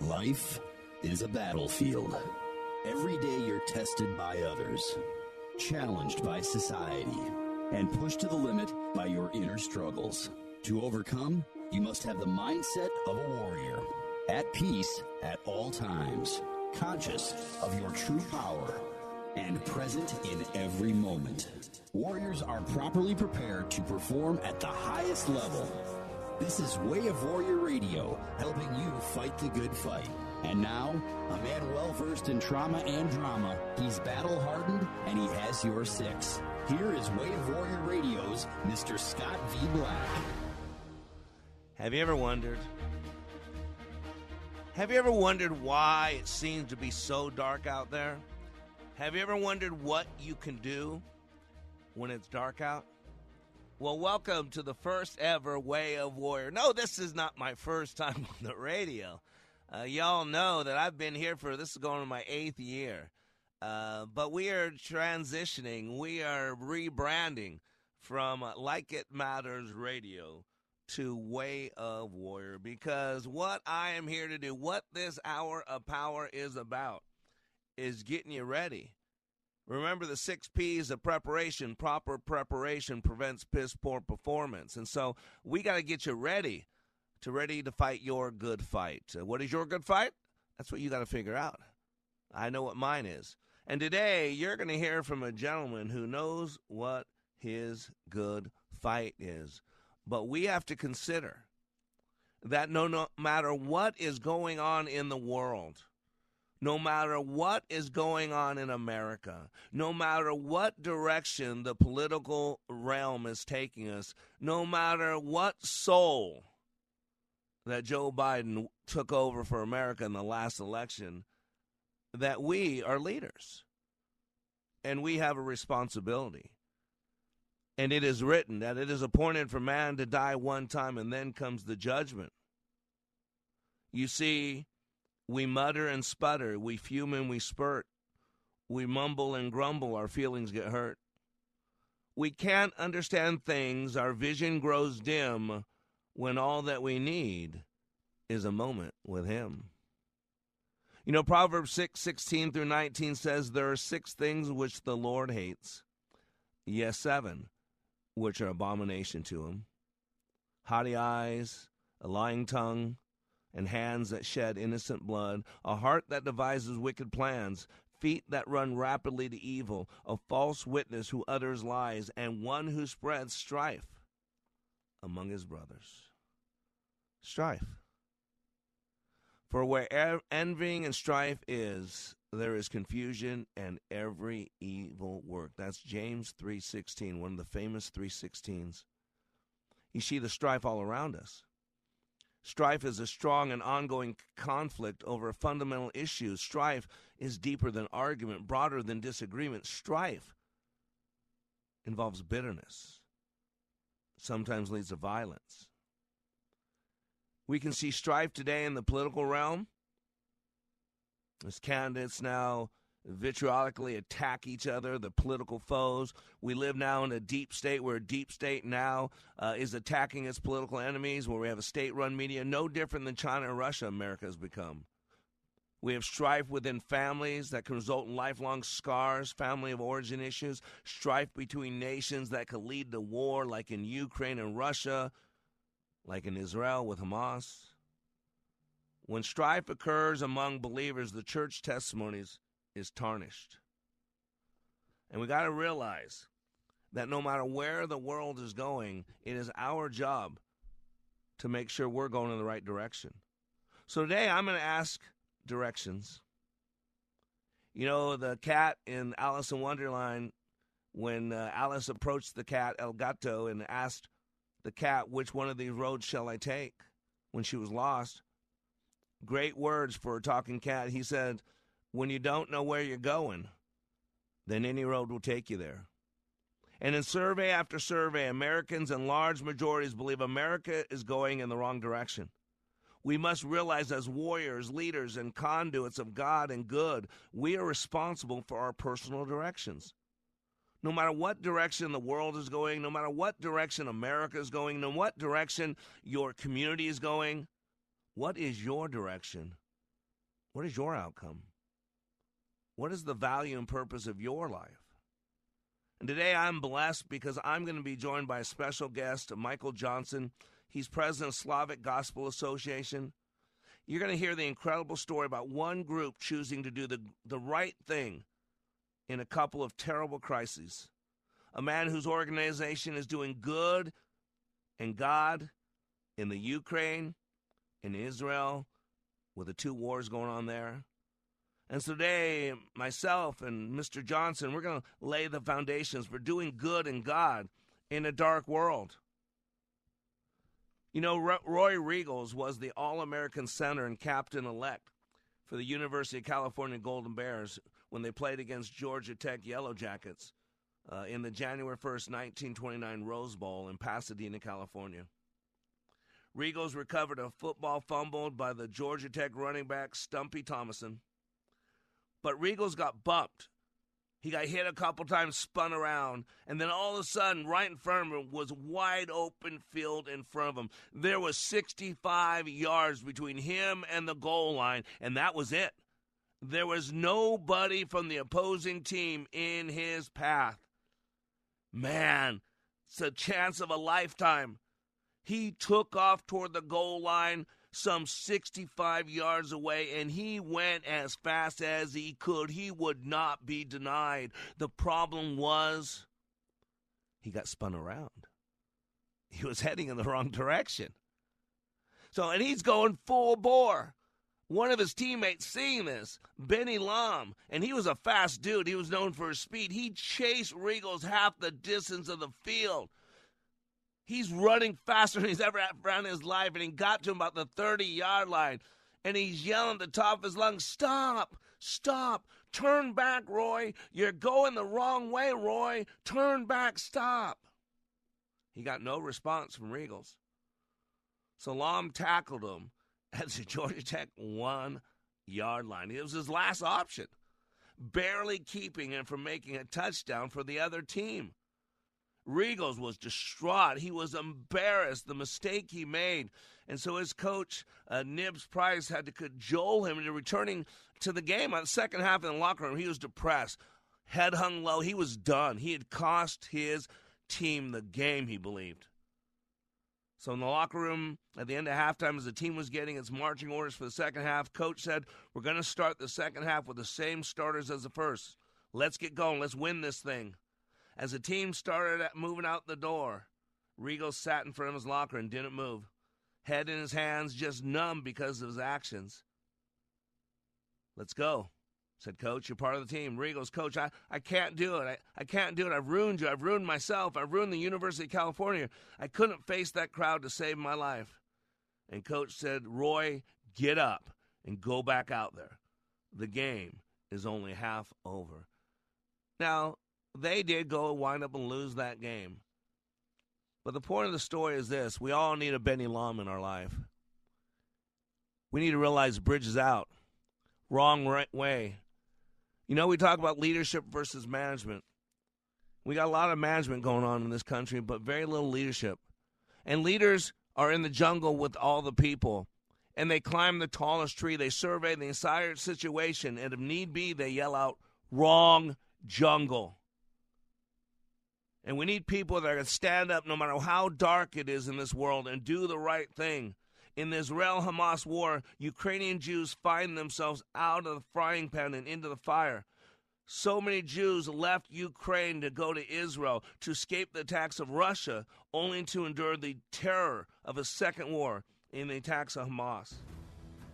Life is a battlefield. Every day you're tested by others, challenged by society, and pushed to the limit by your inner struggles. To overcome, you must have the mindset of a warrior, at peace at all times, conscious of your true power, and present in every moment. Warriors are properly prepared to perform at the highest level. This is Way of Warrior Radio, helping you fight the good fight. And now, a man well versed in trauma and drama. He's battle hardened and he has your six. Here is Way of Warrior Radio's Mr. Scott V. Black. Have you ever wondered? Have you ever wondered why it seems to be so dark out there? Have you ever wondered what you can do when it's dark out? Well, welcome to the first ever Way of Warrior. No, this is not my first time on the radio. Uh, y'all know that I've been here for this is going on my eighth year. Uh, but we are transitioning, we are rebranding from Like It Matters Radio to Way of Warrior because what I am here to do, what this hour of power is about, is getting you ready. Remember the six P's of preparation. Proper preparation prevents piss poor performance. And so we got to get you ready to ready to fight your good fight. Uh, what is your good fight? That's what you got to figure out. I know what mine is. And today you're going to hear from a gentleman who knows what his good fight is. But we have to consider that no, no matter what is going on in the world, no matter what is going on in America, no matter what direction the political realm is taking us, no matter what soul that Joe Biden took over for America in the last election, that we are leaders and we have a responsibility. And it is written that it is appointed for man to die one time and then comes the judgment. You see, we mutter and sputter. We fume and we spurt. We mumble and grumble. Our feelings get hurt. We can't understand things. Our vision grows dim when all that we need is a moment with Him. You know, Proverbs 6 16 through 19 says, There are six things which the Lord hates. Yes, seven, which are abomination to Him haughty eyes, a lying tongue, and hands that shed innocent blood, a heart that devises wicked plans, feet that run rapidly to evil, a false witness who utters lies, and one who spreads strife among his brothers. Strife. For where envying and strife is, there is confusion and every evil work. That's James 3:16, one of the famous 3:16s. You see the strife all around us. Strife is a strong and ongoing conflict over fundamental issues. Strife is deeper than argument, broader than disagreement. Strife involves bitterness, sometimes leads to violence. We can see strife today in the political realm as candidates now vitriolically attack each other, the political foes. We live now in a deep state where a deep state now uh, is attacking its political enemies, where we have a state run media, no different than China and Russia, America has become. We have strife within families that can result in lifelong scars, family of origin issues, strife between nations that could lead to war, like in Ukraine and Russia, like in Israel with Hamas. When strife occurs among believers, the church testimonies is tarnished. And we got to realize that no matter where the world is going, it is our job to make sure we're going in the right direction. So today I'm going to ask directions. You know, the cat in Alice in Wonderland, when uh, Alice approached the cat El Gato and asked the cat, which one of these roads shall I take when she was lost, Great words for a talking cat. He said, When you don't know where you're going, then any road will take you there. And in survey after survey, Americans in large majorities believe America is going in the wrong direction. We must realize, as warriors, leaders, and conduits of God and good, we are responsible for our personal directions. No matter what direction the world is going, no matter what direction America is going, no what direction your community is going, what is your direction? What is your outcome? What is the value and purpose of your life? And today I'm blessed because I'm going to be joined by a special guest, Michael Johnson. He's president of Slavic Gospel Association. You're going to hear the incredible story about one group choosing to do the, the right thing in a couple of terrible crises. A man whose organization is doing good and God in the Ukraine, in Israel, with the two wars going on there. And so today, myself and Mr. Johnson, we're going to lay the foundations for doing good in God in a dark world. You know, Roy Riegels was the All American center and captain elect for the University of California Golden Bears when they played against Georgia Tech Yellow Jackets uh, in the January 1st, 1929 Rose Bowl in Pasadena, California. Riegels recovered a football fumbled by the Georgia Tech running back Stumpy Thomason. But Riegels got bumped. He got hit a couple times, spun around, and then all of a sudden, right in front of him was wide open field in front of him. There was 65 yards between him and the goal line, and that was it. There was nobody from the opposing team in his path. Man, it's a chance of a lifetime. He took off toward the goal line, some 65 yards away, and he went as fast as he could. He would not be denied. The problem was he got spun around. He was heading in the wrong direction. So, and he's going full bore. One of his teammates seeing this, Benny Lom, and he was a fast dude. He was known for his speed. He chased Riegels half the distance of the field. He's running faster than he's ever run in his life, and he got to about the 30 yard line. And he's yelling at the top of his lungs, Stop! Stop! Turn back, Roy! You're going the wrong way, Roy! Turn back! Stop! He got no response from Riegels. So Lom tackled him at the Georgia Tech one yard line. It was his last option, barely keeping him from making a touchdown for the other team. Riegels was distraught. He was embarrassed the mistake he made. And so his coach, uh, Nibs Price, had to cajole him into returning to the game. On the second half in the locker room, he was depressed, head hung low. He was done. He had cost his team the game, he believed. So in the locker room at the end of halftime, as the team was getting its marching orders for the second half, coach said, We're going to start the second half with the same starters as the first. Let's get going. Let's win this thing. As the team started moving out the door, Riegels sat in front of his locker and didn't move, head in his hands, just numb because of his actions. Let's go, said Coach. You're part of the team. Riegels coach, I, I can't do it. I, I can't do it. I've ruined you. I've ruined myself. I've ruined the University of California. I couldn't face that crowd to save my life. And Coach said, Roy, get up and go back out there. The game is only half over. Now, they did go wind up and lose that game. But the point of the story is this we all need a Benny Lom in our life. We need to realize bridge is out. Wrong right way. You know, we talk about leadership versus management. We got a lot of management going on in this country, but very little leadership. And leaders are in the jungle with all the people. And they climb the tallest tree. They survey the entire situation. And if need be, they yell out, wrong jungle. And we need people that are going to stand up no matter how dark it is in this world and do the right thing. In the Israel Hamas war, Ukrainian Jews find themselves out of the frying pan and into the fire. So many Jews left Ukraine to go to Israel to escape the attacks of Russia, only to endure the terror of a second war in the attacks of Hamas.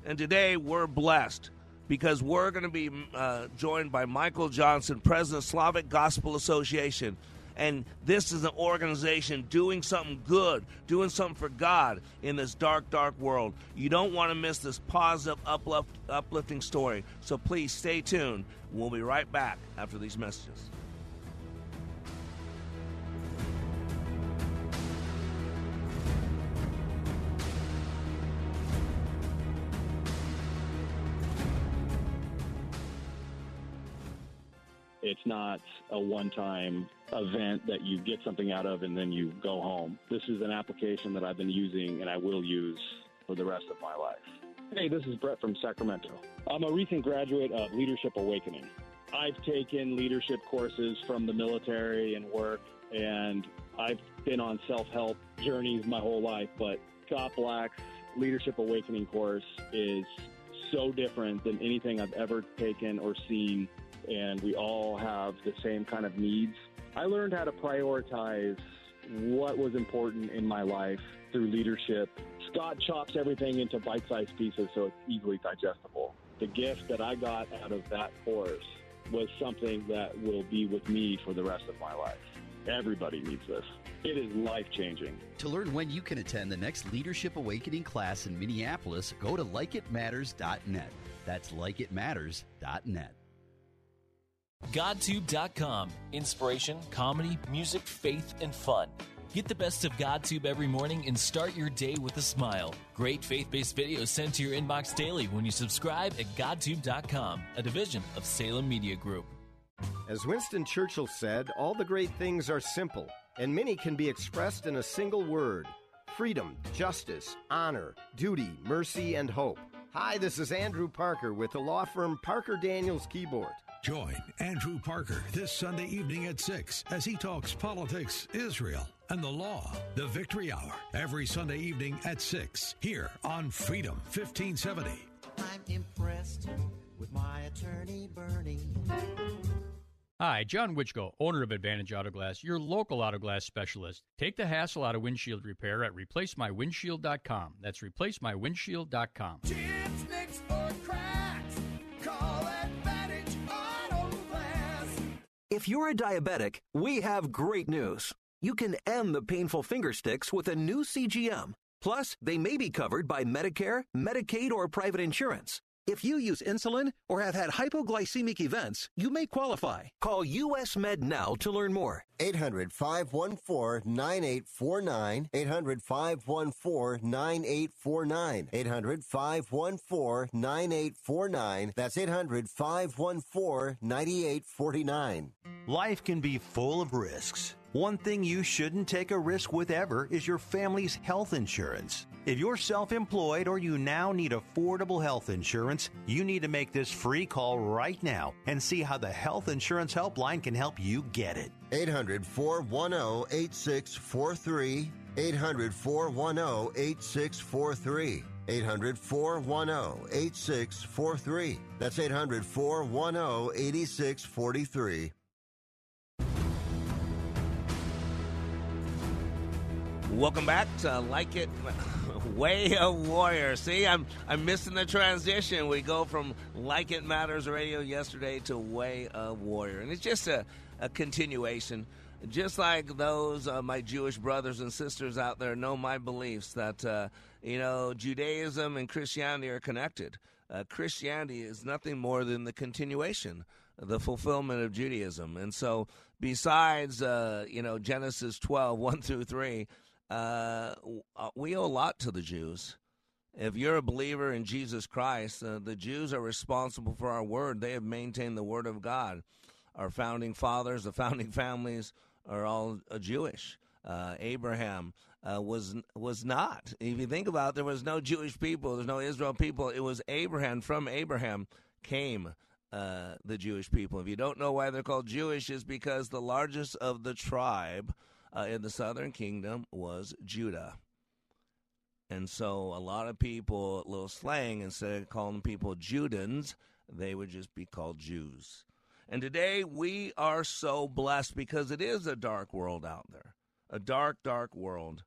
And today we're blessed because we're going to be uh, joined by Michael Johnson, president of Slavic Gospel Association And this is an organization doing something good, doing something for God in this dark, dark world. You don't want to miss this positive, uplift, uplifting story. So please stay tuned. We'll be right back after these messages. It's not a one time event that you get something out of and then you go home. This is an application that I've been using and I will use for the rest of my life. Hey, this is Brett from Sacramento. I'm a recent graduate of Leadership Awakening. I've taken leadership courses from the military and work, and I've been on self help journeys my whole life. But Scott Black's Leadership Awakening course is so different than anything I've ever taken or seen and we all have the same kind of needs. I learned how to prioritize what was important in my life through leadership. Scott chops everything into bite sized pieces so it's easily digestible. The gift that I got out of that course was something that will be with me for the rest of my life. Everybody needs this. It is life changing. To learn when you can attend the next Leadership Awakening class in Minneapolis, go to likeitmatters.net. That's likeitmatters.net. GodTube.com. Inspiration, comedy, music, faith, and fun. Get the best of GodTube every morning and start your day with a smile. Great faith based videos sent to your inbox daily when you subscribe at GodTube.com, a division of Salem Media Group. As Winston Churchill said, all the great things are simple, and many can be expressed in a single word freedom, justice, honor, duty, mercy, and hope. Hi, this is Andrew Parker with the law firm Parker Daniels Kibort. Join Andrew Parker this Sunday evening at 6 as he talks politics, Israel, and the law. The Victory Hour, every Sunday evening at 6, here on Freedom 1570. I'm impressed with my attorney, Bernie. Hi, John Wichko, owner of Advantage Auto Glass, your local auto glass specialist. Take the hassle out of windshield repair at replacemywindshield.com. That's replacemywindshield.com. Chips, If you're a diabetic, we have great news. You can end the painful finger sticks with a new CGM. Plus, they may be covered by Medicare, Medicaid, or private insurance. If you use insulin or have had hypoglycemic events, you may qualify. Call US Med now to learn more. 800 514 9849. 800 514 9849. 800 514 9849. That's 800 514 9849. Life can be full of risks. One thing you shouldn't take a risk with ever is your family's health insurance. If you're self employed or you now need affordable health insurance, you need to make this free call right now and see how the Health Insurance Helpline can help you get it. 800 410 8643. 800 410 8643. 800 410 8643. That's 800 410 8643. Welcome back to Like It Way of Warrior. See, I'm I'm missing the transition. We go from Like It Matters Radio yesterday to Way of Warrior. And it's just a, a continuation. Just like those uh, my Jewish brothers and sisters out there know my beliefs that uh, you know Judaism and Christianity are connected. Uh, Christianity is nothing more than the continuation, the fulfillment of Judaism. And so, besides uh, you know Genesis 12, 1 through 3, uh, we owe a lot to the Jews. If you're a believer in Jesus Christ, uh, the Jews are responsible for our word. They have maintained the word of God. Our founding fathers, the founding families, are all uh, Jewish. Uh, Abraham uh, was was not. If you think about, it, there was no Jewish people. There's no Israel people. It was Abraham. From Abraham came uh, the Jewish people. If you don't know why they're called Jewish, is because the largest of the tribe uh, in the southern kingdom was Judah. And so a lot of people, a little slang, instead of calling people Judans, they would just be called Jews. And today we are so blessed because it is a dark world out there, a dark, dark world.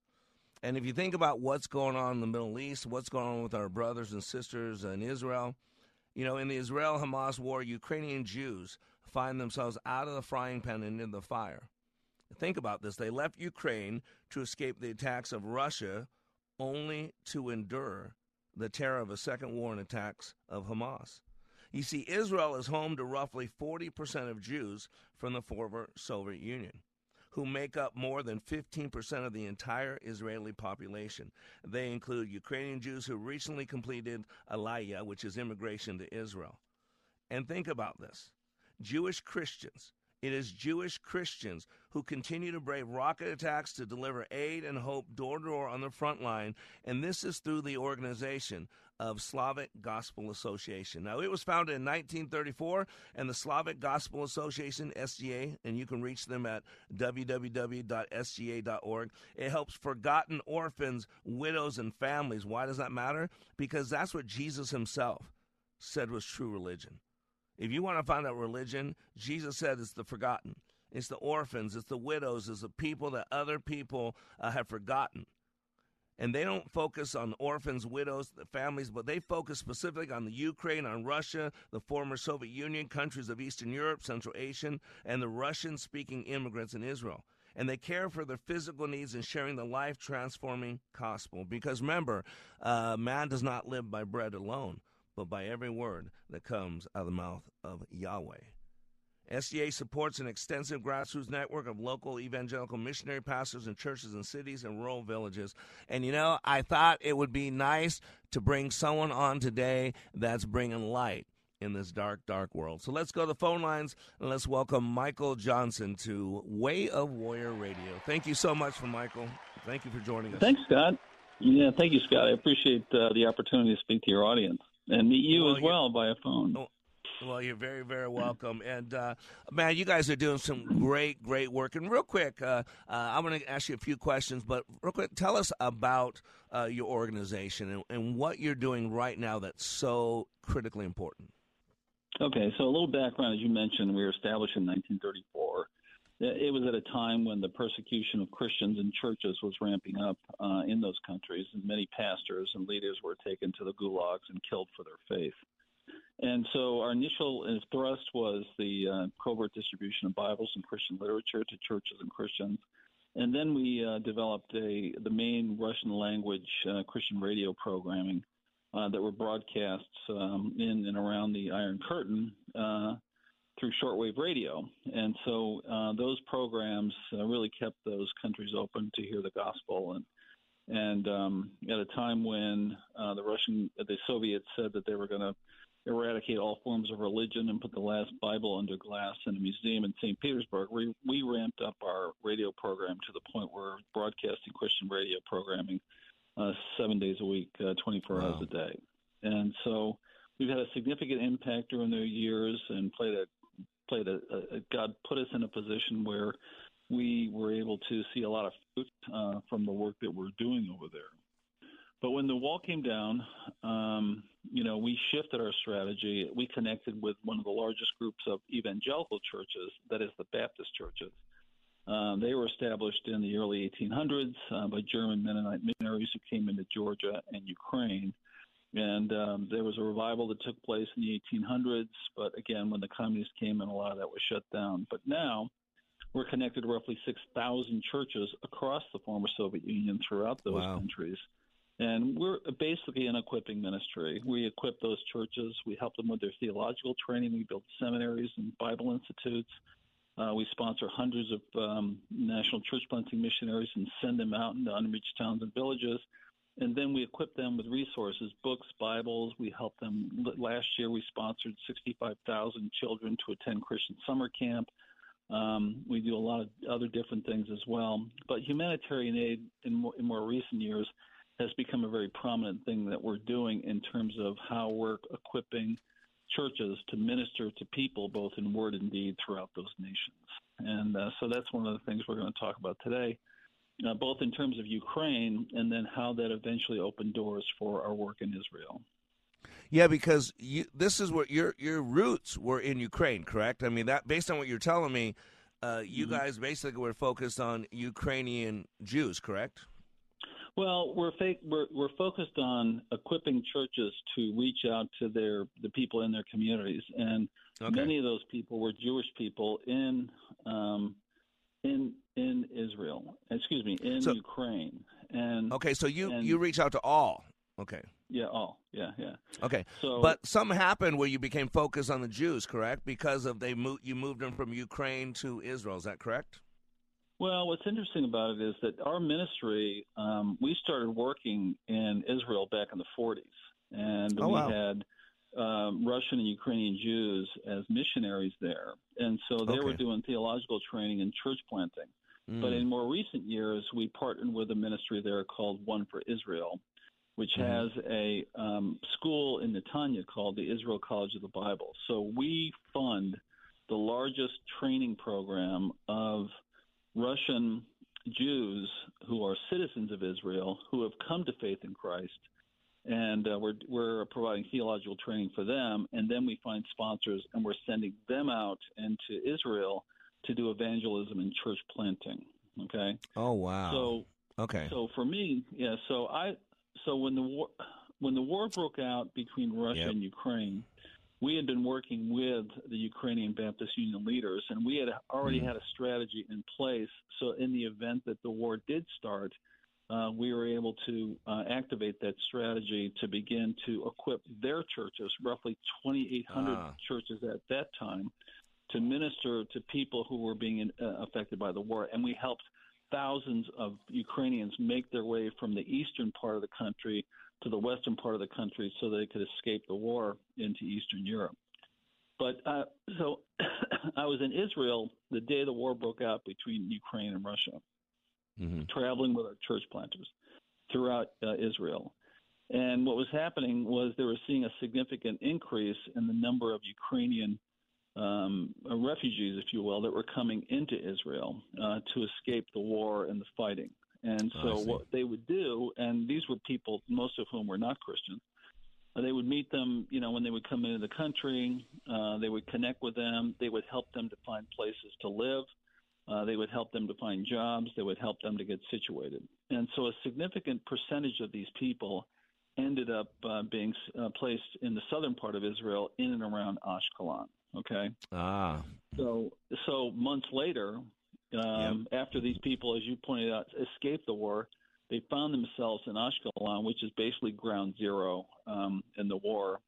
And if you think about what's going on in the Middle East, what's going on with our brothers and sisters in Israel, you know, in the Israel Hamas war, Ukrainian Jews find themselves out of the frying pan and into the fire. Think about this. They left Ukraine to escape the attacks of Russia only to endure the terror of a second war and attacks of Hamas. You see, Israel is home to roughly 40% of Jews from the former Soviet Union, who make up more than 15% of the entire Israeli population. They include Ukrainian Jews who recently completed Aliyah, which is immigration to Israel. And think about this Jewish Christians it is Jewish Christians who continue to brave rocket attacks to deliver aid and hope door to door on the front line, and this is through the organization of Slavic Gospel Association. Now, it was founded in 1934, and the Slavic Gospel Association, SGA, and you can reach them at www.sga.org. It helps forgotten orphans, widows, and families. Why does that matter? Because that's what Jesus himself said was true religion. If you want to find out religion, Jesus said it's the forgotten. It's the orphans, it's the widows, it's the people that other people uh, have forgotten. And they don't focus on orphans, widows, the families, but they focus specifically on the Ukraine, on Russia, the former Soviet Union, countries of Eastern Europe, Central Asia, and the Russian speaking immigrants in Israel. And they care for their physical needs and sharing the life transforming gospel. Because remember, uh, man does not live by bread alone, but by every word that comes out of the mouth of Yahweh. SGA supports an extensive grassroots network of local evangelical missionary pastors and churches and cities and rural villages. And you know, I thought it would be nice to bring someone on today that's bringing light in this dark, dark world. So let's go to the phone lines and let's welcome Michael Johnson to Way of Warrior Radio. Thank you so much for Michael. Thank you for joining us. Thanks, Scott. Yeah, thank you, Scott. I appreciate uh, the opportunity to speak to your audience and meet you well, as well via phone. Oh, well, you're very, very welcome. And uh, man, you guys are doing some great, great work. And real quick, uh, uh, I'm going to ask you a few questions, but real quick, tell us about uh, your organization and, and what you're doing right now that's so critically important. Okay, so a little background. As you mentioned, we were established in 1934. It was at a time when the persecution of Christians and churches was ramping up uh, in those countries, and many pastors and leaders were taken to the gulags and killed for their faith. And so our initial uh, thrust was the uh, covert distribution of Bibles and Christian literature to churches and Christians. And then we uh, developed a the main Russian language uh, Christian radio programming uh, that were broadcasts um, in and around the Iron Curtain through shortwave radio. And so uh, those programs uh, really kept those countries open to hear the gospel. And and um, at a time when uh, the Russian, the Soviets said that they were going to eradicate all forms of religion and put the last Bible under glass in a museum in St. Petersburg, we, we ramped up our radio program to the point where we're broadcasting Christian radio programming uh, seven days a week, uh, 24 wow. hours a day. And so we've had a significant impact during the years and played a played a, a, God put us in a position where we were able to see a lot of fruit uh, from the work that we're doing over there. But when the wall came down, um, you know, we shifted our strategy. We connected with one of the largest groups of evangelical churches, that is the Baptist churches. Um, they were established in the early 1800s uh, by German Mennonite missionaries who came into Georgia and Ukraine and um, there was a revival that took place in the 1800s, but again, when the communists came in, a lot of that was shut down. But now we're connected to roughly 6,000 churches across the former Soviet Union throughout those wow. countries. And we're basically an equipping ministry. We equip those churches. We help them with their theological training. We build seminaries and Bible institutes. Uh, we sponsor hundreds of um, national church planting missionaries and send them out into unreached towns and villages and then we equip them with resources, books, Bibles. We help them. Last year, we sponsored 65,000 children to attend Christian summer camp. Um, we do a lot of other different things as well. But humanitarian aid in more, in more recent years has become a very prominent thing that we're doing in terms of how we're equipping churches to minister to people both in word and deed throughout those nations. And uh, so that's one of the things we're going to talk about today uh, both in terms of Ukraine and then how that eventually opened doors for our work in Israel. Yeah, because you, this is what your your roots were in Ukraine, correct? I mean, that based on what you're telling me, uh, you mm-hmm. guys basically were focused on Ukrainian Jews, correct? Well, we're, fake, we're we're focused on equipping churches to reach out to their the people in their communities, and okay. many of those people were Jewish people in um, in in Israel. Excuse me, in So- Ukraine. And Okay, so you and- you reach out to all. Okay. yeah, all yeah, yeah. Okay. So- but something happened where you became focused on the Jews, correct? Because of they moved you moved them from Ukraine to Israel. Is that correct? Well, what's interesting about it is that our ministry, um, we started working in Israel back in the 40s, and Oh, we wow. had um, Russian and Ukrainian Jews as missionaries there, and so they were doing theological training and church planting. But Mm. in more recent years, we partnered with a ministry there called One for Israel, which Mhm. has a um, school in Netanya called the Israel College of the Bible. So we fund the largest training program of Russian Jews who are citizens of Israel who have come to faith in Christ. And uh, we're, we're providing theological training for them. And then we find sponsors and we're sending them out into Israel to do evangelism and church planting. Okay. Oh wow. So okay. so for me, yeah. So I so when the war when the war broke out between Russia Yep. and Ukraine, we had been working with the Ukrainian Baptist Union leaders, and we had already Mhm. had a strategy in place. So in the event that the war did start, uh, we were able to uh, activate that strategy to begin to equip their churches, roughly 2,800 Ah. churches at that time, to minister to people who were being uh, affected by the war. And we helped thousands of Ukrainians make their way from the eastern part of the country to the western part of the country so they could escape the war into Eastern Europe. But uh, so I was in Israel the day the war broke out between Ukraine and Russia hmm traveling with our church planters throughout uh, Israel. And what was happening was they were seeing a significant increase in the number of Ukrainian um, refugees, if you will, that were coming into Israel uh, to escape the war and the fighting. And Oh, so see. what they would do, and these were people, most of whom were not Christians, uh, they would meet them, you know, when they would come into the country. Uh, they would connect with them. They would help them to find places to live. Uh, they would help them to find jobs. They would help them to get situated. And so a significant percentage of these people ended up uh, being uh, placed in the southern part of Israel, in and around Ashkelon. Okay. Ah. So, so months later, um, after these people, as you pointed out, escaped the war, they found themselves in Ashkelon, which is basically ground zero um, in the war,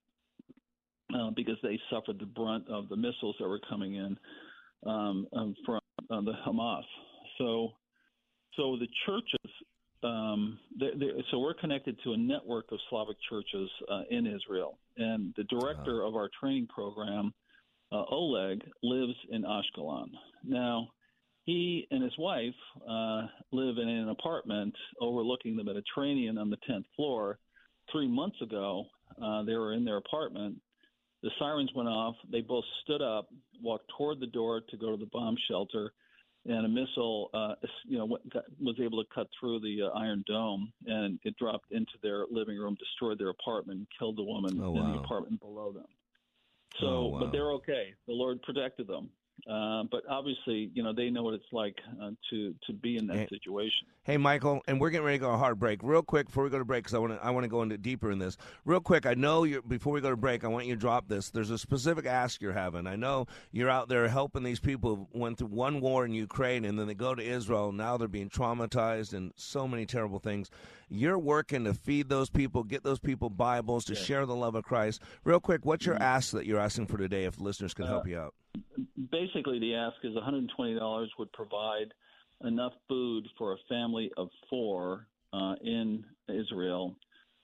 uh, because they suffered the brunt of the missiles that were coming in um, um, from uh, the Hamas. So, so the churches. Um, they're, they're, so we're connected to a network of Slavic churches uh, in Israel, and the director of our training program, uh, Oleg, lives in Ashkelon. Now, he and his wife uh, live in an apartment overlooking the Mediterranean on the 10th floor. Three months ago, uh, they were in their apartment. The sirens went off. They both stood up, walked toward the door to go to the bomb shelter, and a missile, uh, you know, was able to cut through the uh, iron dome, and it dropped into their living room, destroyed their apartment, killed the woman Oh, in the apartment below them. So, Oh, wow. but they're okay. The Lord protected them. Uh, but obviously, you know, they know what it's like uh, to to be in that Hey. situation. Hey, Michael, and we're getting ready to go a hard break. Real quick before we go to break, because I want to I want to go into deeper in this. Real quick, I know you before we go to break, I want you to drop this. There's a specific ask you're having. I know you're out there helping these people who went through one war in Ukraine, and then they go to Israel. Now they're being traumatized and so many terrible things. You're working to feed those people, get those people Bibles, to share the love of Christ. Real quick, what's your ask that you're asking for today? If listeners can help Uh, you out. Basically, the ask is $120 would provide enough food for a family of four uh, in Israel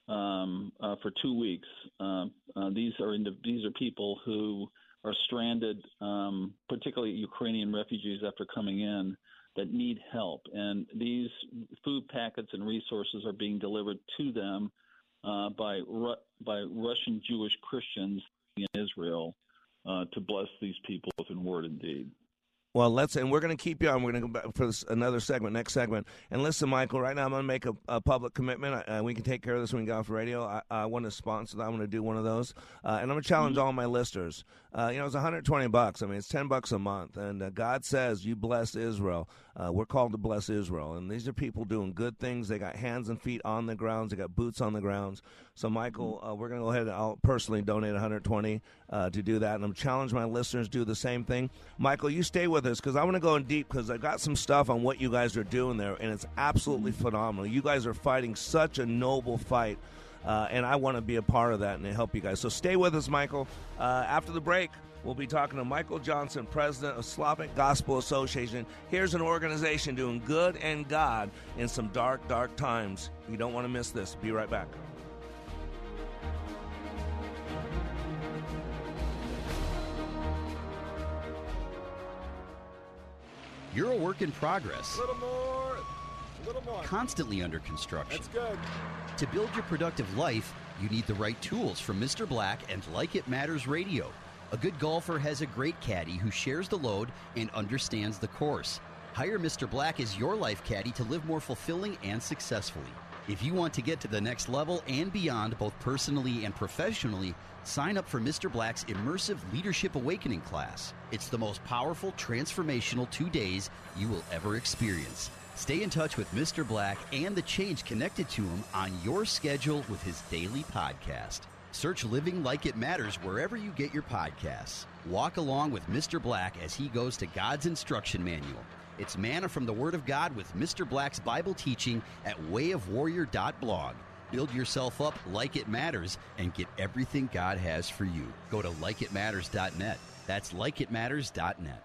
um, uh, for two weeks. Uh, uh, these are these are people who are stranded, um, particularly Ukrainian refugees after coming in that need help, and these food packets and resources are being delivered to them uh, by Ru- by Russian Jewish Christians in Israel uh, to bless these people both in word and deed. Well, let's, and we're going to keep you on. We're going to go back for this, another segment, next segment. And listen, Michael, right now I'm going to make a, a public commitment. Uh, we can take care of this when we get off radio. I, I want to sponsor that. I'm going to do one of those. Uh, and I'm going to challenge all my listeners. Uh, you know, it's 120 bucks. I mean, it's 10 bucks a month. And uh, God says, you bless Israel. Uh, we're called to bless Israel. And these are people doing good things. They got hands and feet on the grounds. They got boots on the grounds. So, Michael, uh, we're going to go ahead and I'll personally donate 120 uh, to do that. And I'm challenge my listeners to do the same thing. Michael, you stay with us because I want to go in deep because I got some stuff on what you guys are doing there, and it's absolutely phenomenal. You guys are fighting such a noble fight, uh, and I want to be a part of that and help you guys. So stay with us, Michael. Uh, after the break, we'll be talking to Michael Johnson, president of Slavic Gospel Association. Here's an organization doing good and God in some dark, dark times. You don't want to miss this. Be right back. You're a work in progress. A little more. A little more. Constantly under construction. That's good. To build your productive life, you need the right tools from Mr. Black and Like It Matters Radio. A good golfer has a great caddy who shares the load and understands the course. Hire Mr. Black as your life caddy to live more fulfilling and successfully. If you want to get to the next level and beyond, both personally and professionally, sign up for Mr. Black's immersive Leadership Awakening class. It's the most powerful, transformational two days you will ever experience. Stay in touch with Mr. Black and the change connected to him on your schedule with his daily podcast. Search Living Like It Matters wherever you get your podcasts. Walk along with Mr. Black as he goes to God's instruction manual. It's manna from the Word of God with Mr. Black's Bible teaching at wayofwarrior.blog. Build yourself up like it matters and get everything God has for you. Go to likeitmatters.net. That's likeitmatters.net.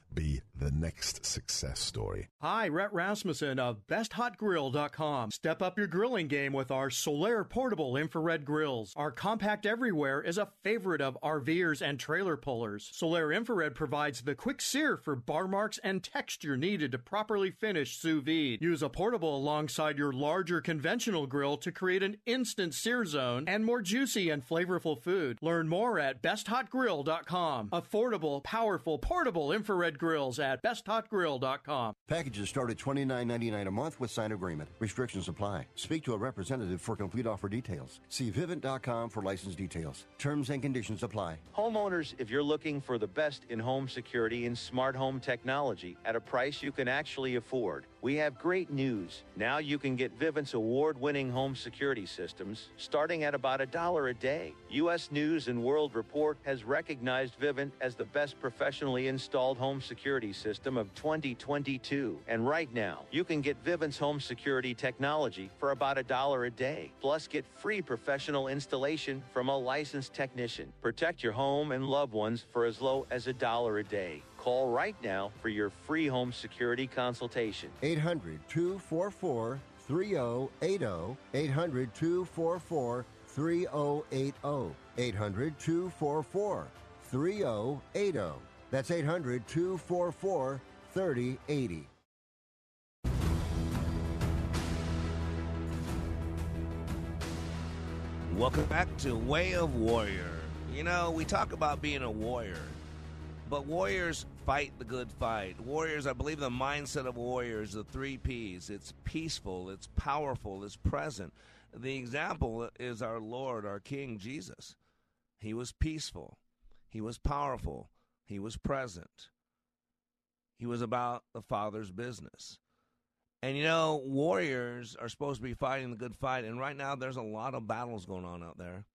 Be the next success story. Hi, Rhett Rasmussen of BestHotGrill.com. Step up your grilling game with our Solaire portable infrared grills. Our compact everywhere is a favorite of RVers and trailer pullers. Solaire Infrared provides the quick sear for bar marks and texture needed to properly finish sous vide. Use a portable alongside your larger conventional grill to create an instant sear zone and more juicy and flavorful food. Learn more at BestHotGrill.com. Affordable, powerful, portable infrared grills at BestHotGrill.com. Packages start at $29.99 a month with sign agreement. Restrictions apply. Speak to a representative for complete offer details. See Vivint.com for license details. Terms and conditions apply. Homeowners, if you're looking for the best in home security and smart home technology at a price you can actually afford, we have great news. Now you can get Vivint's award winning home security systems starting at about a dollar a day. U.S. News and World Report has recognized Vivint as the best professionally installed home security system of 2022. And right now, you can get Vivint's home security technology for about a dollar a day. Plus, get free professional installation from a licensed technician. Protect your home and loved ones for as low as a dollar a day. Call right now for your free home security consultation. 800 244 3080. 800 244 3080. 800 244 3080. That's 800 244 3080. Welcome back to Way of Warrior. You know, we talk about being a warrior, but warriors fight the good fight. Warriors, I believe the mindset of warriors, the three P's it's peaceful, it's powerful, it's present. The example is our Lord, our King Jesus. He was peaceful, he was powerful, he was present, he was about the Father's business. And you know, warriors are supposed to be fighting the good fight. And right now, there's a lot of battles going on out there,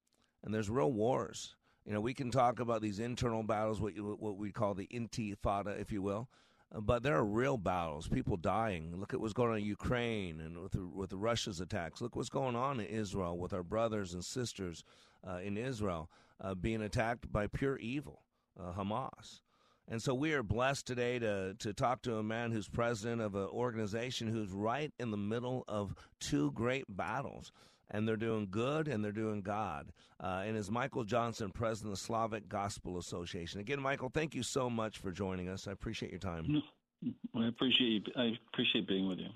and there's real wars. You know, we can talk about these internal battles, what you, what we call the intifada, if you will, uh, but there are real battles. People dying. Look at what's going on in Ukraine and with with Russia's attacks. Look what's going on in Israel with our brothers and sisters uh, in Israel uh, being attacked by pure evil, uh, Hamas. And so we are blessed today to, to talk to a man who's president of an organization who's right in the middle of two great battles. And they're doing good and they're doing God. Uh, and is Michael Johnson, president of the Slavic Gospel Association. Again, Michael, thank you so much for joining us. I appreciate your time. I appreciate I appreciate being with you.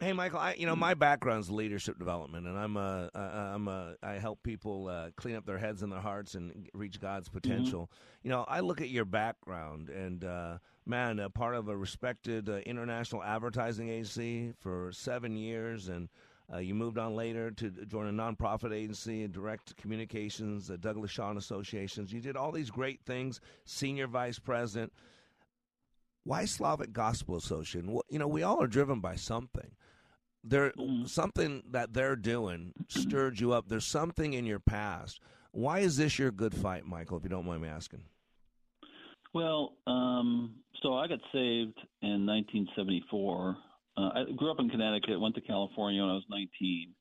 Hey, Michael. I, you know, my background's leadership development, and I'm a, I'm a, I help people uh, clean up their heads and their hearts and reach God's potential. Mm-hmm. You know, I look at your background, and uh, man, a part of a respected uh, international advertising agency for seven years, and uh, you moved on later to join a nonprofit agency and direct communications, the Douglas Shawn Associations. You did all these great things, senior vice president. Why Slavic Gospel Association? Well, you know, we all are driven by something. There, mm-hmm. something that they're doing stirred you up. There's something in your past. Why is this your good fight, Michael? If you don't mind me asking. Well, um, so I got saved in 1974. Uh, I grew up in Connecticut, went to California when I was 19,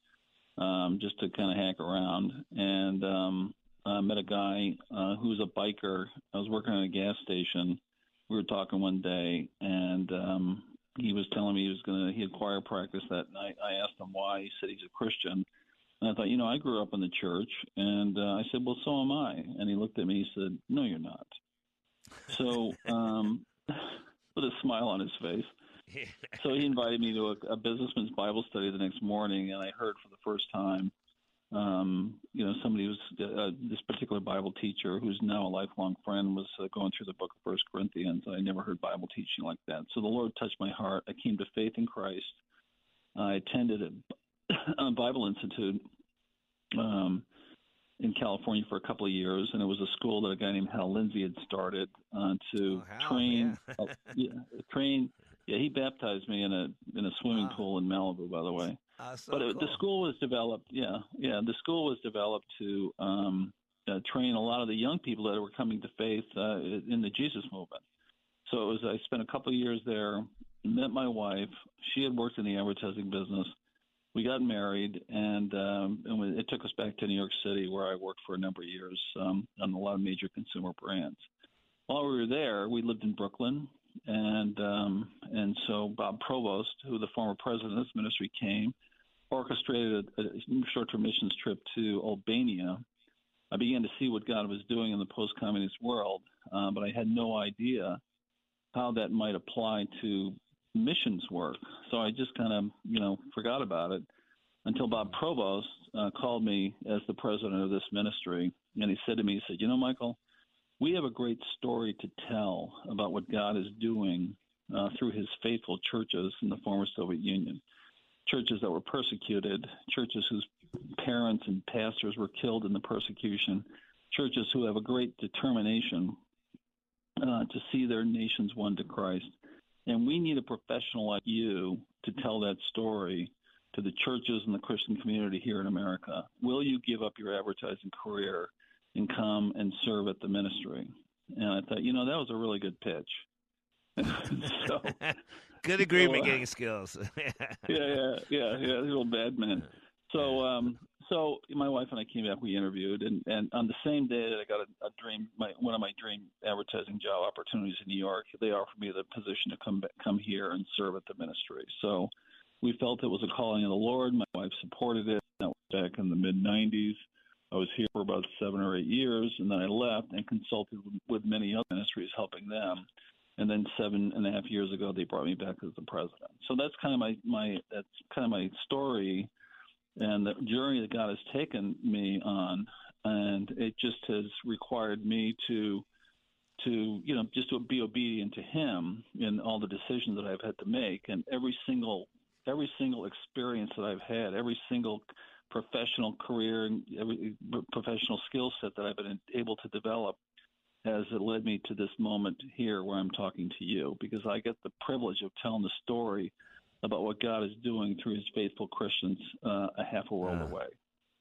um, just to kind of hack around, and um, I met a guy uh, who was a biker. I was working at a gas station. We were talking one day, and um, he was telling me he was going to he had choir practice that night. I asked him why. He said he's a Christian. And I thought, you know, I grew up in the church, and uh, I said, well, so am I. And he looked at me. He said, no, you're not. So, um, with a smile on his face. so he invited me to a, a businessman's Bible study the next morning, and I heard for the first time, um, you know, somebody was uh, this particular Bible teacher who's now a lifelong friend was uh, going through the book of First Corinthians. I never heard Bible teaching like that. So the Lord touched my heart. I came to faith in Christ. I attended a, a Bible Institute. Um, in California for a couple of years, and it was a school that a guy named Hal Lindsey had started uh, to oh, train yeah. uh, yeah, train. Yeah, he baptized me in a in a swimming wow. pool in Malibu, by the way. Uh, so but cool. it, the school was developed. Yeah, yeah, the school was developed to um, uh, train a lot of the young people that were coming to faith uh, in the Jesus movement. So it was. I spent a couple of years there. Met my wife. She had worked in the advertising business we got married, and um, and it took us back to New York City, where I worked for a number of years um, on a lot of major consumer brands. While we were there, we lived in Brooklyn, and um, and so Bob Provost, who the former president of this ministry came, orchestrated a, a short-term missions trip to Albania. I began to see what God was doing in the post-communist world, uh, but I had no idea how that might apply to missions work. So I just kind of, you know, forgot about it until Bob Provost uh, called me as the president of this ministry. And he said to me, he said, You know, Michael, we have a great story to tell about what God is doing uh, through his faithful churches in the former Soviet Union. Churches that were persecuted, churches whose parents and pastors were killed in the persecution, churches who have a great determination uh, to see their nations won to Christ. And we need a professional like you to tell that story to the churches and the Christian community here in America. Will you give up your advertising career and come and serve at the ministry? And I thought, you know, that was a really good pitch. so, good agreement so, uh, getting skills. yeah, yeah, yeah, yeah. Little bad man. So, um, so my wife and I came back. We interviewed, and and on the same day that I got a, a dream, my one of my dream advertising job opportunities in New York, they offered me the position to come back, come here and serve at the ministry. So we felt it was a calling of the Lord. My wife supported it. That was back in the mid '90s. I was here for about seven or eight years, and then I left and consulted with, many other ministries, helping them. And then seven and a half years ago, they brought me back as the president. So that's kind of my my that's kind of my story and the journey that God has taken me on, and it just has required me to to you know just to be obedient to Him in all the decisions that I've had to make, and every single every single experience that I've had, every single professional career and every professional skill set that I've been able to develop has led me to this moment here where I'm talking to you because I get the privilege of telling the story about what God is doing through His faithful Christians uh, a half a world Yeah. away.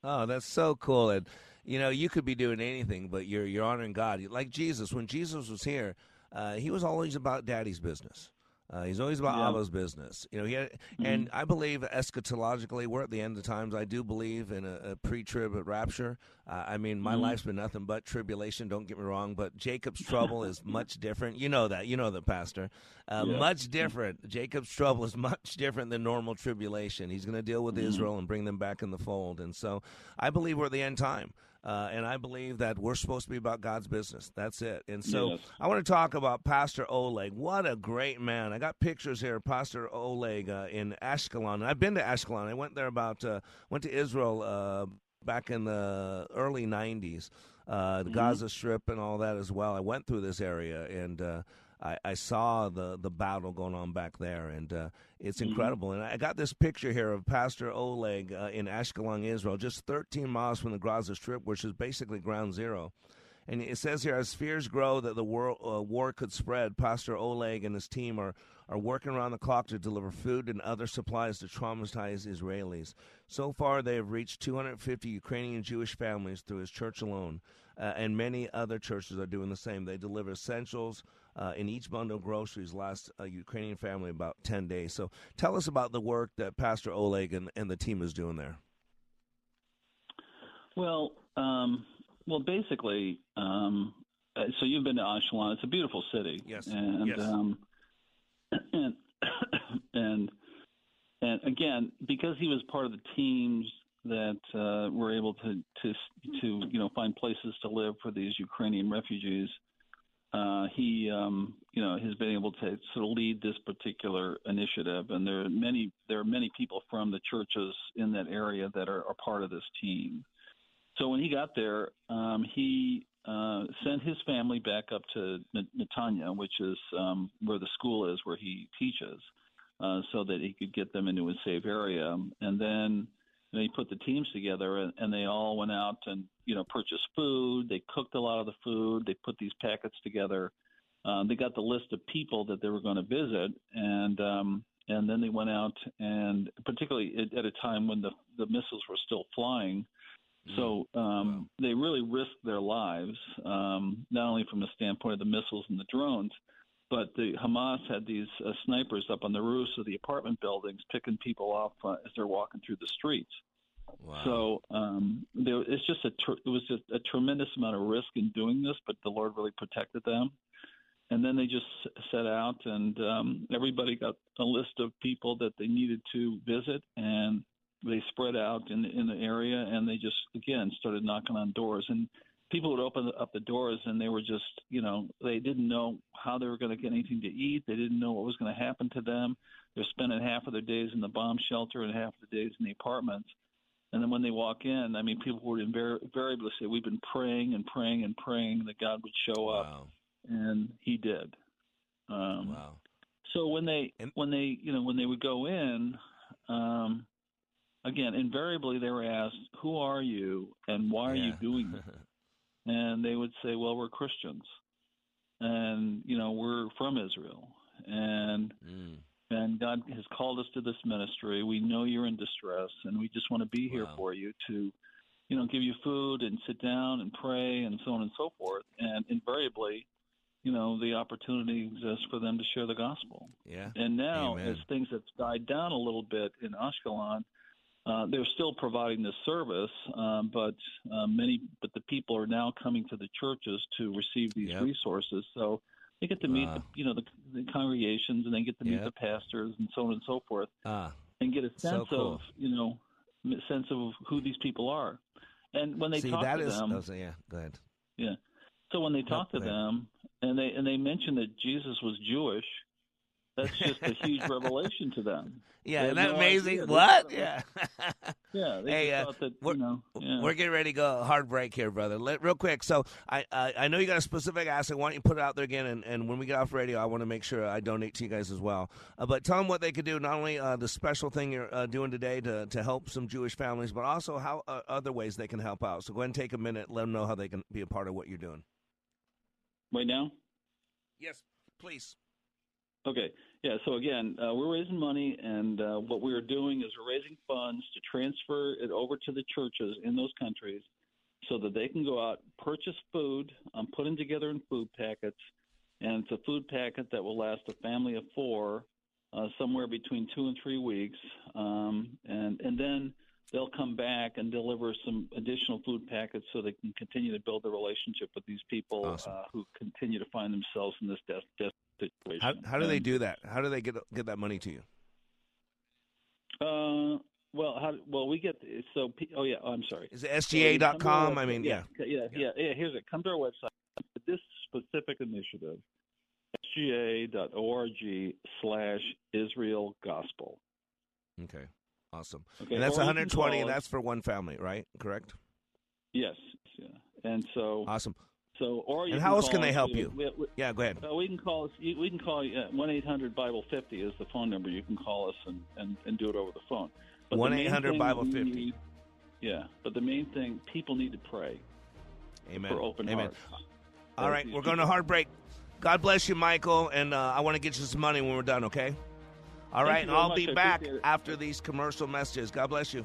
Oh, that's so cool. And you know, you could be doing anything, but you're you're honoring God. Like Jesus, when Jesus was here, uh, he was always about Daddy's business. Uh, he's always about Yeah. Abba's business. You know, he had, and I believe eschatologically, we're at the end of times. I do believe in a, a pre-trib rapture. Uh, I mean, my Mhm. life's been nothing but tribulation. Don't get me wrong, but Jacob's trouble is much different. You know that. You know the Pastor. Uh, Yeah. Much different. Jacob's trouble is much different than normal tribulation. He's going to deal with Mhm. Israel and bring them back in the fold. And so, I believe we're at the end time. Uh, and I believe that we're supposed to be about God's business. That's it. And so Yes. I want to talk about Pastor Oleg. What a great man. I got pictures here of Pastor Oleg uh, in Ashkelon. I've been to Ashkelon. I went there about, uh, went to Israel uh, back in the early 90s, uh, the Mhm. Gaza Strip and all that as well. I went through this area and uh, I, I saw the, the battle going on back there, and uh, it's Mhm. incredible. And I got this picture here of Pastor Oleg uh, in Ashkelon, Israel, just 13 miles from the Gaza Strip, which is basically ground zero. And it says here, as fears grow that the war, uh, war could spread, Pastor Oleg and his team are, are working around the clock to deliver food and other supplies to traumatized Israelis. So far, they have reached 250 Ukrainian Jewish families through his church alone, uh, and many other churches are doing the same. They deliver essentials uh, in each bundle of groceries last a Ukrainian family about 10 days. So tell us about the work that Pastor Oleg and, and the team is doing there. Well, um, well, basically, um, uh, so you've been to Ashkelon. It's a beautiful city. Yes. And Yes. um, and and and again, because he was part of the teams that uh, were able to to to you know find places to live for these Ukrainian refugees. Uh, he, um, you know, has been able to sort of lead this particular initiative, and there are many there are many people from the churches in that area that are, are part of this team. So when he got there, um, he uh, sent his family back up to Netanya, which is um, where the school is where he teaches, uh, so that he could get them into a safe area. And then they put the teams together, and, and they all went out and you know purchased food. They cooked a lot of the food. They put these packets together. Um, they got the list of people that they were going to visit, and um, and then they went out and particularly at, at a time when the the missiles were still flying. So um, they really risked their lives, um, not only from the standpoint of the missiles and the drones, but the Hamas had these uh, snipers up on the roofs of the apartment buildings, picking people off uh, as they're walking through the streets. So um, there, it's just a tr- it was just a tremendous amount of risk in doing this, but the Lord really protected them. And then they just set out, and um, everybody got a list of people that they needed to visit, and they spread out in the, in the area, and they just again started knocking on doors, and people would open up the doors, and they were just you know they didn't know how they were going to get anything to eat, they didn't know what was going to happen to them. They're spending half of their days in the bomb shelter and half of the days in the apartments. And then when they walk in, I mean, people would invar- invariably say, "We've been praying and praying and praying that God would show up," and He did. Um, wow. So when they when they you know when they would go in, um, again, invariably they were asked, "Who are you and why are you doing this?" and they would say, "Well, we're Christians, and you know we're from Israel, and Mm. and God has called us to this ministry. We know you're in distress, and we just want to be here for you to, you know, give you food and sit down and pray and so on and so forth. And invariably, you know, the opportunity exists for them to share the gospel. Yeah. And now, Amen. as things have died down a little bit in Ashkelon, uh, they're still providing this service, um, but uh, many, but the people are now coming to the churches to receive these Yep. resources. So they get to meet, Wow. the, you know, the, the congregations, and they get to meet Yep. the pastors, and so on and so forth, Ah, and get a so sense cool. of, you know, a sense of who these people are. And when they See, talk to is- them, so, yeah, go ahead. yeah. So when they talk to them and they and they mention that Jesus was Jewish, that's just a huge revelation to them. Yeah, isn't that no amazing? idea. What? Yeah. Yeah, they Hey, just uh, thought that we're, you know. Yeah. we're getting ready to go hard break here, brother. Let, real quick. So I, I I know you got a specific ask. I want you to put it out there again, and, and when we get off radio, I want to make sure I donate to you guys as well. Uh, but tell them what they could do. Not only uh, the special thing you're uh, doing today to to help some Jewish families, but also how uh, other ways they can help out. So go ahead and take a minute. Let them know how they can be a part of what you're doing. right now. Yes, please. Okay. Yeah. So again, uh, we're raising money, and uh, what we're doing is we're raising funds to transfer it over to the churches in those countries, so that they can go out, purchase food. I'm putting together in food packets, and it's a food packet that will last a family of four, uh, somewhere between two and three weeks, um, and and then they'll come back and deliver some additional food packets so they can continue to build a relationship with these people Awesome. uh, who continue to find themselves in this death, death situation. How how do they do that? How do they get get that money to you? Uh, Well, how, well, we get so. Oh yeah, oh, I'm sorry. Is it SGA.com? So I mean, yeah. yeah, yeah, yeah, yeah. Here's it. Come to our website. This specific initiative, sga.org slash Israel Gospel. Okay, awesome. Okay, and that's or you can 120, and that's for one family, right? Correct. Yes. Yeah. And so. Awesome. So, or you And how else can they help you? we- we- Yeah, go ahead. Uh, we can call us. We can call one eight hundred Bible fifty is the phone number. You can call us and, and, and do it over the phone. The main 1-800 Bible 50. need- yeah, but the main thing people need to pray. Amen. For open Amen. hearts. All right, we're going to heartbreak. God bless you, Michael, and uh, I want to get you some money when we're done. Okay. All Thank right, and I'll much. be back after these commercial messages. God bless you.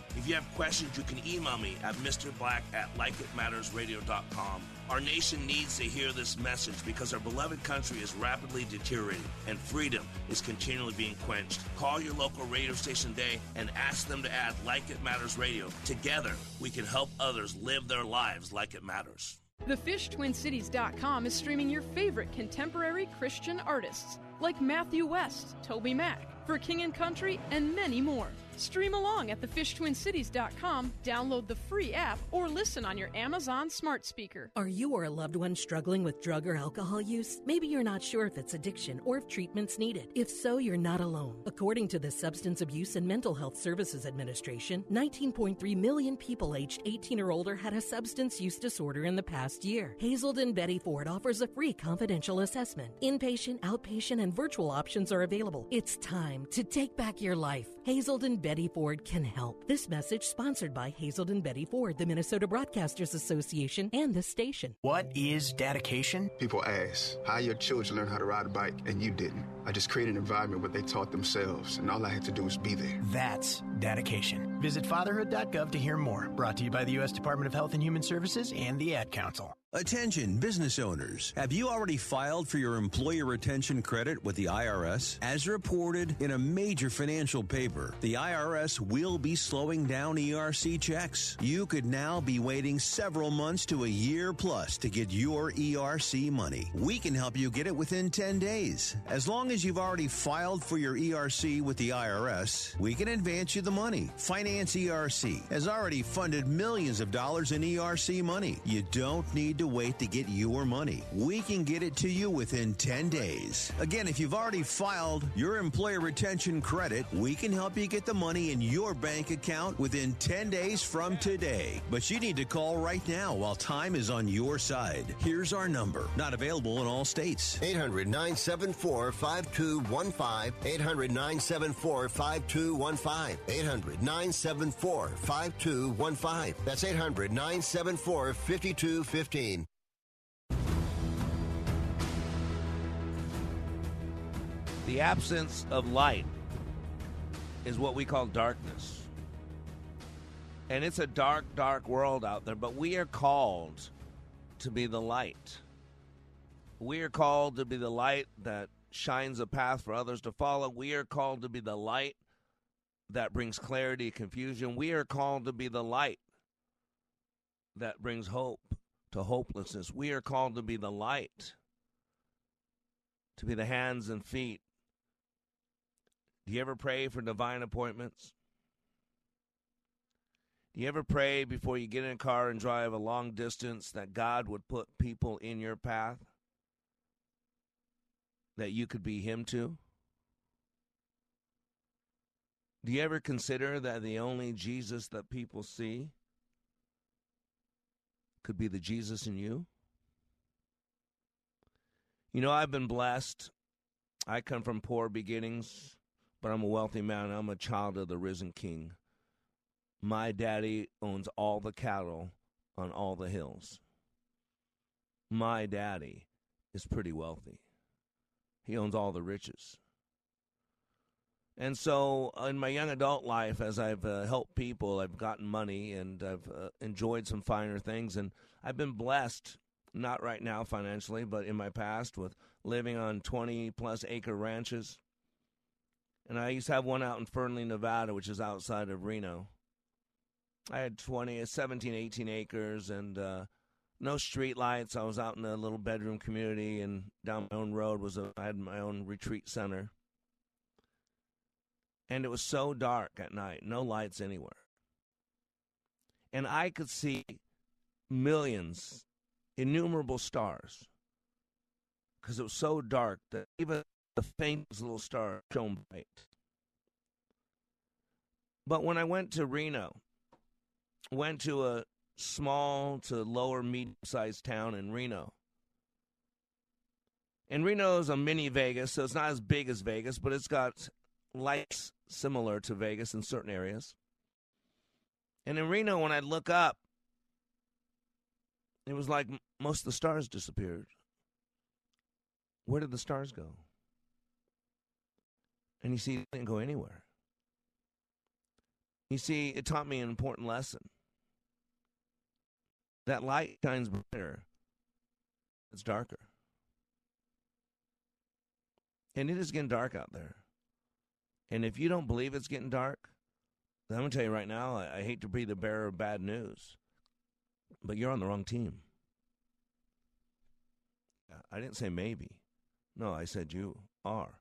If you have questions, you can email me at mrblack at likeitmattersradio.com. Our nation needs to hear this message because our beloved country is rapidly deteriorating and freedom is continually being quenched. Call your local radio station today and ask them to add Like It Matters Radio. Together, we can help others live their lives like it matters. TheFishTwinCities.com is streaming your favorite contemporary Christian artists like Matthew West, TobyMac, For King and Country, and many more. Stream along at TheFishTwinCities.com, download the free app, or listen on your Amazon smart speaker. Are you or a loved one struggling with drug or alcohol use? Maybe you're not sure if it's addiction or if treatment's needed. If so, you're not alone. According to the Substance Abuse and Mental Health Services Administration, 19.3 million people aged 18 or older had a substance use disorder in the past year. Hazelden Betty Ford offers a free confidential assessment. Inpatient, outpatient, and virtual options are available. It's time to take back your life. Hazelden Betty Ford can help. This message sponsored by Hazelden Betty Ford, the Minnesota Broadcasters Association, and this station. What is dedication? People ask, how your children learn how to ride a bike and you didn't. I just created an environment where they taught themselves, and all I had to do was be there. That's dedication. Visit fatherhood.gov to hear more. Brought to you by the U.S. Department of Health and Human Services and the Ad Council. Attention, business owners. Have you already filed for your employer retention credit with the IRS? As reported in a major financial paper, the IRS will be slowing down ERC checks. You could now be waiting several months to a year plus to get your ERC money. We can help you get it within 10 days. As long as you've already filed for your ERC with the IRS, we can advance you the money. Finance ERC has already funded millions of dollars in ERC money. You don't need to wait to get your money. We can get it to you within 10 days. Again, if you've already filed your employer retention credit, we can help you get the money in your bank account within 10 days from today. But you need to call right now while time is on your side. Here's our number. Not available in all states. 800 974 5215. 800 974 5215. 800 974 5215. That's 800 974 5215. The absence of light is what we call darkness. And it's a dark, dark world out there, but we are called to be the light. We are called to be the light that shines a path for others to follow. We are called to be the light that brings clarity, confusion. We are called to be the light that brings hope to hopelessness. We are called to be the light, to be the hands and feet. Do you ever pray for divine appointments? Do you ever pray before you get in a car and drive a long distance that God would put people in your path that you could be Him to? Do you ever consider that the only Jesus that people see could be the Jesus in you? You know, I've been blessed. I come from poor beginnings, but I'm a wealthy man. I'm a child of the risen king. My daddy owns all the cattle on all the hills. My daddy is pretty wealthy. He owns all the riches. And so, in my young adult life, as I've uh, helped people, I've gotten money and I've uh, enjoyed some finer things. And I've been blessed, not right now financially, but in my past with living on 20 plus acre ranches. And I used to have one out in Fernley, Nevada, which is outside of Reno. I had 20, 17, 18 acres and uh, no street lights. I was out in a little bedroom community, and down my own road was a, I had my own retreat center and it was so dark at night, no lights anywhere. And I could see millions, innumerable stars, because it was so dark that even the faintest little star shone bright. But when I went to Reno, went to a small to lower medium sized town in Reno. And Reno is a mini Vegas, so it's not as big as Vegas, but it's got lights similar to Vegas in certain areas. And in Reno, when I look up, it was like most of the stars disappeared. Where did the stars go? And you see, it didn't go anywhere. You see, it taught me an important lesson. That light shines brighter, it's darker. And it is getting dark out there. And if you don't believe it's getting dark, I'm going to tell you right now, I, I hate to be the bearer of bad news, but you're on the wrong team. I didn't say maybe. No, I said you are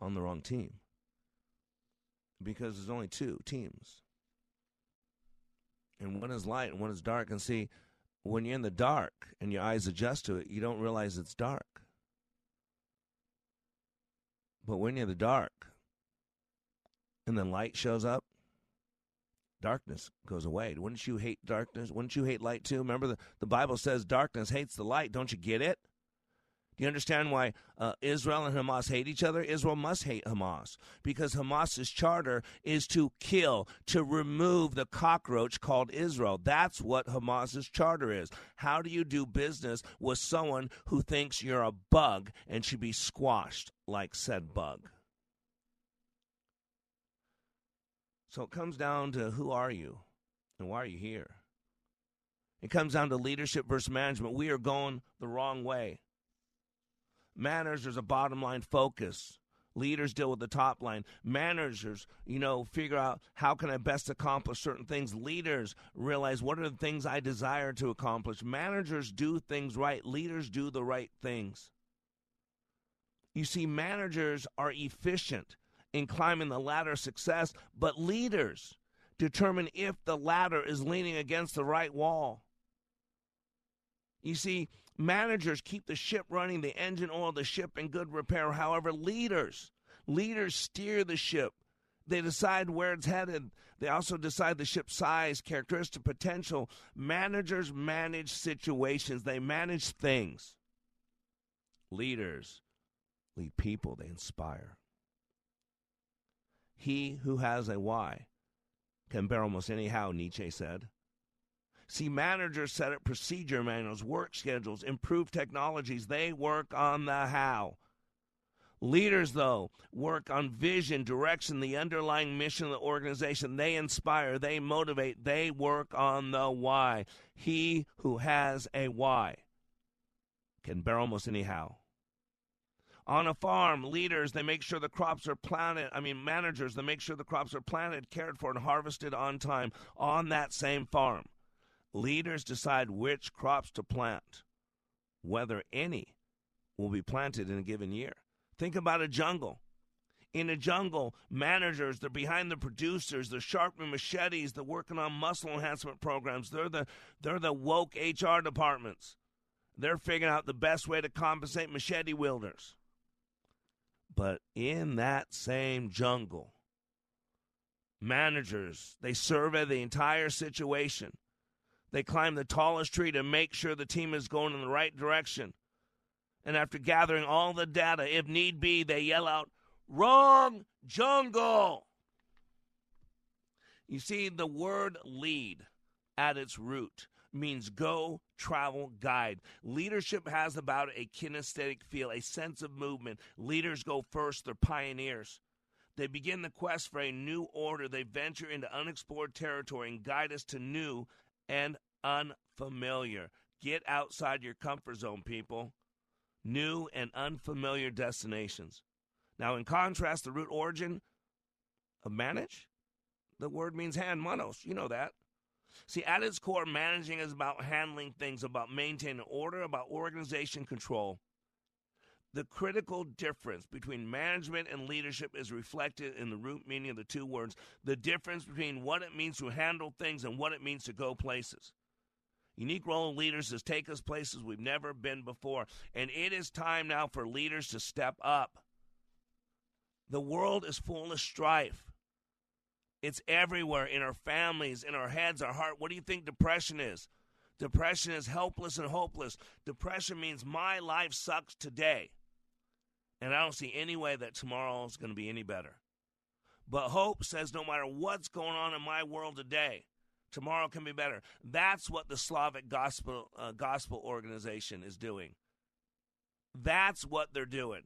on the wrong team. Because there's only two teams. And one is light and one is dark. And see, when you're in the dark and your eyes adjust to it, you don't realize it's dark. But when you're in the dark, and then light shows up, darkness goes away. Wouldn't you hate darkness? Wouldn't you hate light too? Remember, the, the Bible says darkness hates the light. Don't you get it? Do you understand why uh, Israel and Hamas hate each other? Israel must hate Hamas because Hamas's charter is to kill, to remove the cockroach called Israel. That's what Hamas's charter is. How do you do business with someone who thinks you're a bug and should be squashed like said bug? So it comes down to who are you and why are you here? It comes down to leadership versus management. We are going the wrong way. Managers a bottom line focus. Leaders deal with the top line. Managers, you know, figure out how can I best accomplish certain things. Leaders realize what are the things I desire to accomplish. Managers do things right. Leaders do the right things. You see, managers are efficient in climbing the ladder of success, but leaders determine if the ladder is leaning against the right wall. You see, managers keep the ship running, the engine oil, the ship in good repair. However, leaders, leaders steer the ship. They decide where it's headed. They also decide the ship's size, characteristic, potential. Managers manage situations. They manage things. Leaders lead people. They inspire. He who has a why can bear almost anyhow, Nietzsche said. See, managers set up procedure manuals, work schedules, improve technologies. They work on the how. Leaders, though, work on vision, direction, the underlying mission of the organization. They inspire, they motivate, they work on the why. He who has a why can bear almost anyhow. On a farm, leaders, they make sure the crops are planted. I mean, managers, they make sure the crops are planted, cared for, and harvested on time on that same farm. Leaders decide which crops to plant, whether any will be planted in a given year. Think about a jungle. In a jungle, managers, they're behind the producers, they're sharpening machetes, they're working on muscle enhancement programs. They're the they're the woke HR departments. They're figuring out the best way to compensate machete wielders. But in that same jungle, managers, they survey the entire situation. They climb the tallest tree to make sure the team is going in the right direction. And after gathering all the data, if need be, they yell out, Wrong jungle! You see, the word lead at its root means go, travel, guide. Leadership has about a kinesthetic feel, a sense of movement. Leaders go first, they're pioneers. They begin the quest for a new order. They venture into unexplored territory and guide us to new and unfamiliar. Get outside your comfort zone, people. New and unfamiliar destinations. Now, in contrast, the root origin of manage, the word means hand, manos. You know that. See, at its core, managing is about handling things, about maintaining order, about organization control. The critical difference between management and leadership is reflected in the root meaning of the two words the difference between what it means to handle things and what it means to go places. Unique role of leaders is take us places we've never been before. And it is time now for leaders to step up. The world is full of strife. It's everywhere in our families, in our heads, our heart. What do you think depression is? Depression is helpless and hopeless. Depression means my life sucks today. And I don't see any way that tomorrow is going to be any better. But hope says no matter what's going on in my world today, tomorrow can be better. That's what the Slavic Gospel uh, Gospel Organization is doing. That's what they're doing.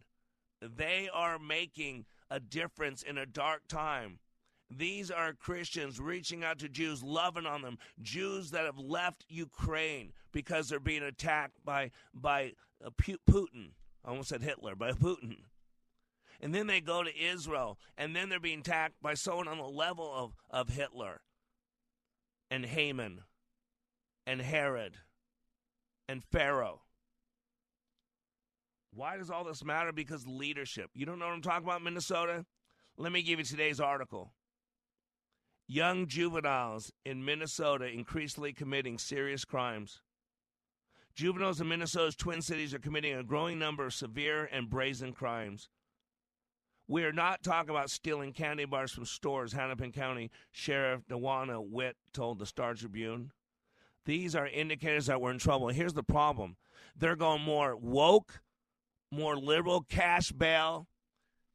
They are making a difference in a dark time. These are Christians reaching out to Jews, loving on them. Jews that have left Ukraine because they're being attacked by by uh, Putin. Almost said Hitler, by Putin. And then they go to Israel, and then they're being attacked by someone on the level of, of Hitler and Haman and Herod and Pharaoh. Why does all this matter? Because leadership. You don't know what I'm talking about, Minnesota? Let me give you today's article. Young juveniles in Minnesota increasingly committing serious crimes. Juveniles in Minnesota's Twin Cities are committing a growing number of severe and brazen crimes. We are not talking about stealing candy bars from stores, Hennepin County Sheriff Dawanna Witt told the Star Tribune. These are indicators that we're in trouble. Here's the problem they're going more woke, more liberal, cash bail,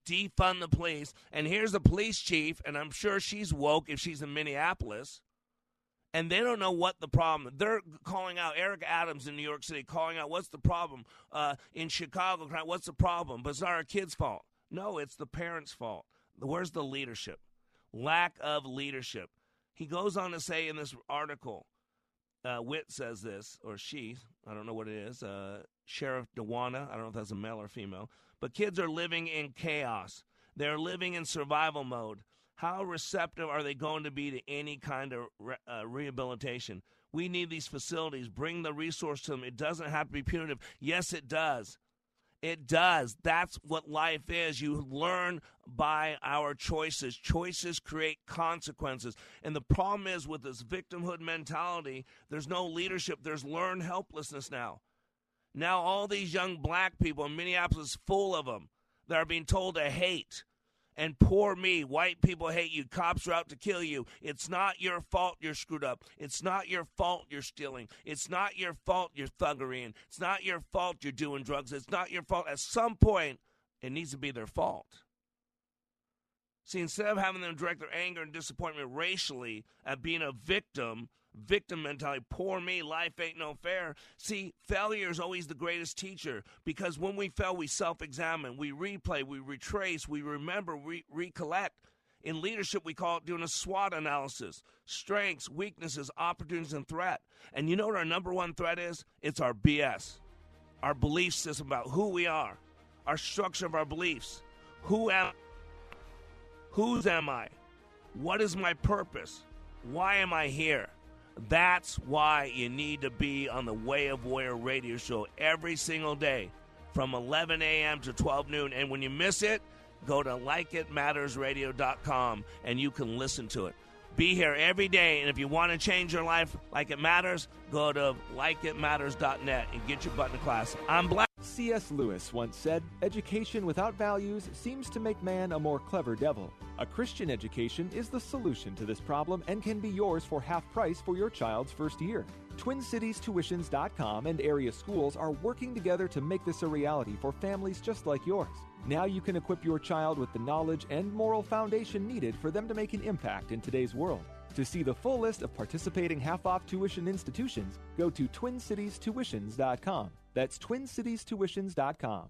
defund the police. And here's the police chief, and I'm sure she's woke if she's in Minneapolis. And they don't know what the problem. They're calling out Eric Adams in New York City, calling out what's the problem uh, in Chicago. What's the problem? But it's not our kids' fault. No, it's the parents' fault. Where's the leadership? Lack of leadership. He goes on to say in this article, uh, Witt says this, or she, I don't know what it is, uh, Sheriff Dawanna, I don't know if that's a male or female, but kids are living in chaos. They're living in survival mode. How receptive are they going to be to any kind of re- uh, rehabilitation? We need these facilities. Bring the resource to them. It doesn't have to be punitive. Yes, it does. It does. That's what life is. You learn by our choices. Choices create consequences. And the problem is with this victimhood mentality, there's no leadership. There's learned helplessness now. Now, all these young black people in Minneapolis, full of them, that are being told to hate. And poor me, white people hate you. Cops are out to kill you. It's not your fault you're screwed up. It's not your fault you're stealing. It's not your fault you're thuggerying. It's not your fault you're doing drugs. It's not your fault. At some point, it needs to be their fault. See, instead of having them direct their anger and disappointment racially at being a victim, victim mentality. Poor me, life ain't no fair. See, failure is always the greatest teacher because when we fail, we self examine, we replay, we retrace, we remember, we recollect. In leadership, we call it doing a SWOT analysis strengths, weaknesses, opportunities, and threat. And you know what our number one threat is? It's our BS, our belief system about who we are, our structure of our beliefs. Who am Whose am I? What is my purpose? Why am I here? That's why you need to be on the Way of Warrior radio show every single day from 11 a.m. to 12 noon. And when you miss it, go to likeitmattersradio.com and you can listen to it. Be here every day. And if you want to change your life like it matters, go to likeitmatters.net and get your button class. I'm Black. C.S. Lewis once said, Education without values seems to make man a more clever devil. A Christian education is the solution to this problem and can be yours for half price for your child's first year. TwinCitiesTuitions.com and area schools are working together to make this a reality for families just like yours. Now you can equip your child with the knowledge and moral foundation needed for them to make an impact in today's world. To see the full list of participating half off tuition institutions, go to TwinCitiesTuitions.com. That's TwinCitiesTuitions.com.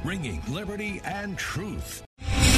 Bringing liberty and truth.